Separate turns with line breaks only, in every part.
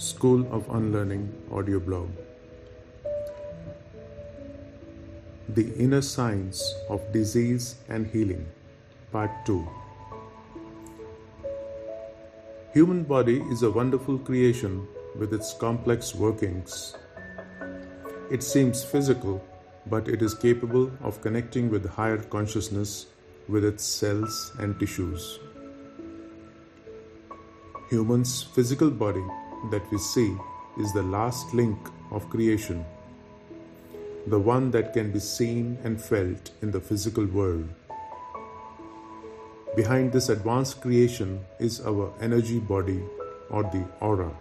School of Unlearning audio blog. The Inner Science of Disease and Healing, Part 2. Human body is a wonderful creation with its complex workings. It seems physical, but it is capable of connecting with higher consciousness with its cells and tissues. Human's physical body that we see is the last link of creation, the one that can be seen and felt in the physical world. Behind this advanced creation is our energy body or the aura.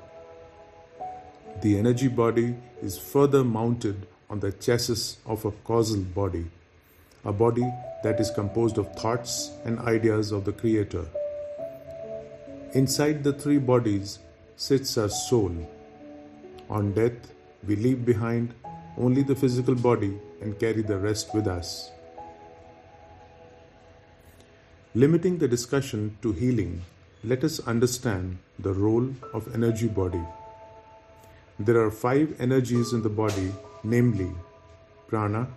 The energy body is further mounted on the chassis of a causal body, a body that is composed of thoughts and ideas of the Creator. Inside the three bodies sits our soul. On death, we leave behind only the physical body and carry the rest with us. Limiting the discussion to healing, let us understand the role of energy body. There are five energies in the body, namely prana,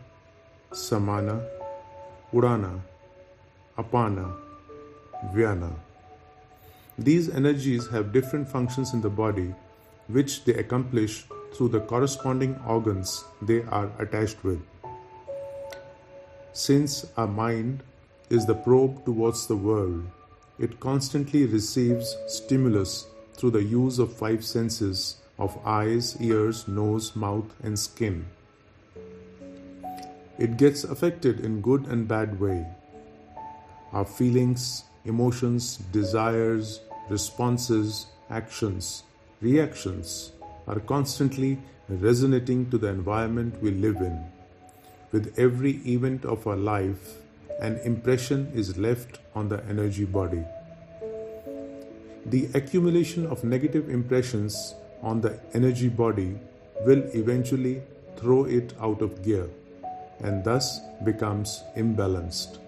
samana, udana, apana, vyana. These energies have different functions in the body, which they accomplish through the corresponding organs they are attached with. Since our mind is the probe towards the world, it constantly receives stimulus through the use of five senses of eyes, ears, nose, mouth, and skin. It gets affected in good and bad way. Our feelings, emotions, desires, responses, actions, reactions are constantly resonating to the environment we live in. With every event of our life, an impression is left on the energy body. The accumulation of negative impressions on the energy body will eventually throw it out of gear and thus becomes imbalanced.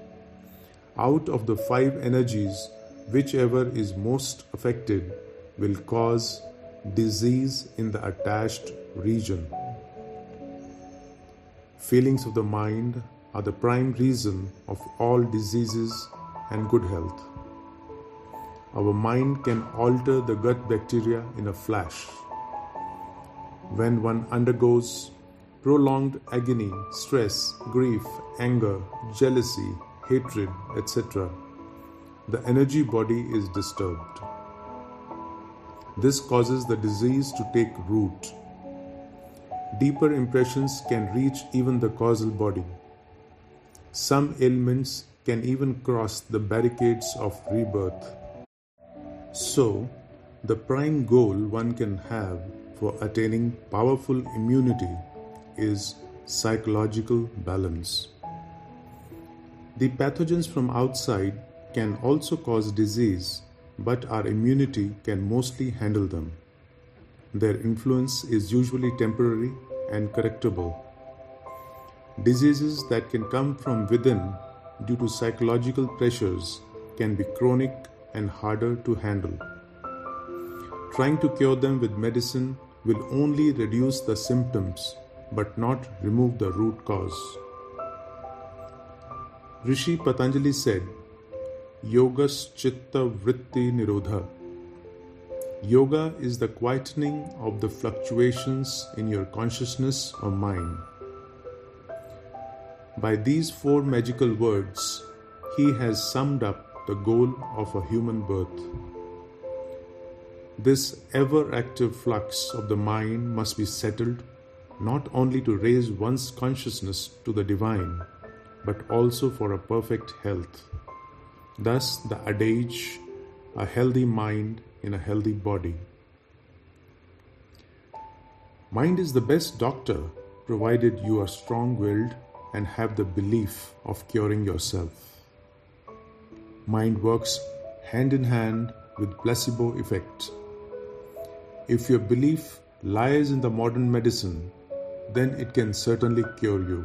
Out of the five energies, whichever is most affected will cause disease in the attached region. Feelings of the mind are the prime reason of all diseases and good health. Our mind can alter the gut bacteria in a flash. When one undergoes prolonged agony, stress, grief, anger, jealousy, hatred, etc., the energy body is disturbed. This causes the disease to take root. Deeper impressions can reach even the causal body. Some ailments can even cross the barricades of rebirth. So, the prime goal one can have for attaining powerful immunity is psychological balance. The pathogens from outside can also cause disease, but our immunity can mostly handle them. Their influence is usually temporary and correctable. Diseases that can come from within due to psychological pressures can be chronic and harder to handle. Trying to cure them with medicine will only reduce the symptoms but not remove the root cause. Rishi Patanjali said, Yogas Chitta Vritti Nirodha. Yoga is the quietening of the fluctuations in your consciousness or mind. By these four magical words, he has summed up the goal of a human birth. This ever active flux of the mind must be settled not only to raise one's consciousness to the divine, but also for a perfect health. Thus, the adage, a healthy mind in a healthy body. Mind is the best doctor provided you are strong willed and have the belief of curing yourself. Mind works hand in hand with placebo effect. If your belief lies in the modern medicine then it can certainly cure you.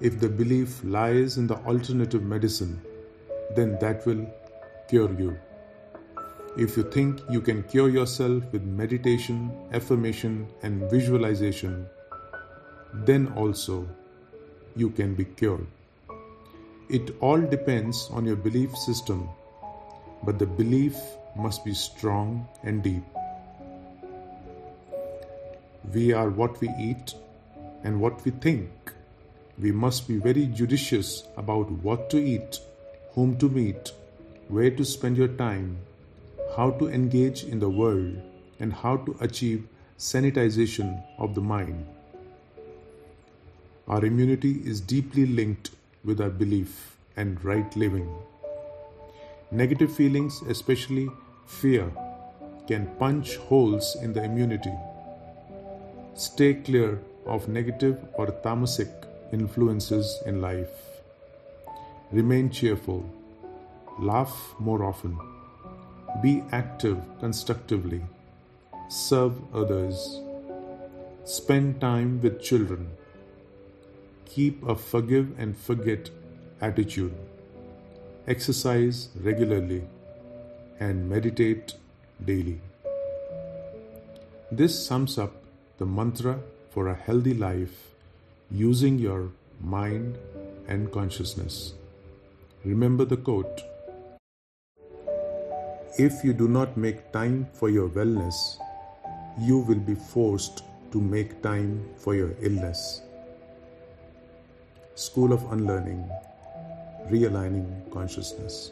If the belief lies in the alternative medicine, then that will cure you. If you think you can cure yourself with meditation, affirmation, and visualization, then also you can be cured. It all depends on your belief system, but the belief must be strong and deep. We are what we eat and what we think. We must be very judicious about what to eat, whom to meet, where to spend your time, how to engage in the world, and how to achieve sanitization of the mind. Our immunity is deeply linked with our belief and right living. Negative feelings, especially fear, can punch holes in the immunity. Stay clear of negative or tamasic influences in life. Remain cheerful. Laugh more often. Be active constructively. Serve others. Spend time with children. Keep a forgive and forget attitude. Exercise regularly and meditate daily. This sums up the mantra for a healthy life using your mind and consciousness. Remember the quote If you do not make time for your wellness, you will be forced to make time for your illness. School of Unlearning Realigning Consciousness.